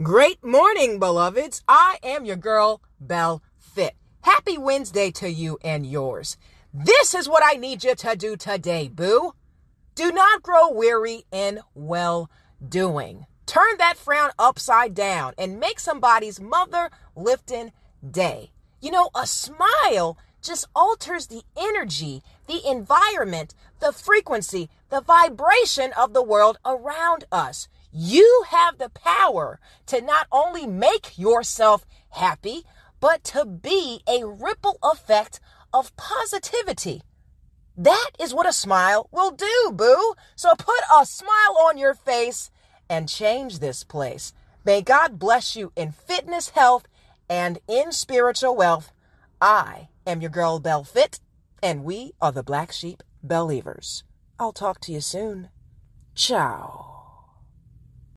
Great morning, beloveds. I am your girl, Bell Fit. Happy Wednesday to you and yours. This is what I need you to do today, boo. Do not grow weary in well doing. Turn that frown upside down and make somebody's mother lifting day. You know, a smile just alters the energy, the environment, the frequency, the vibration of the world around us. You have the power to not only make yourself happy, but to be a ripple effect of positivity. That is what a smile will do, boo. So put a smile on your face and change this place. May God bless you in fitness, health, and in spiritual wealth. I am your girl, Bell Fit, and we are the Black Sheep Believers. I'll talk to you soon. Ciao.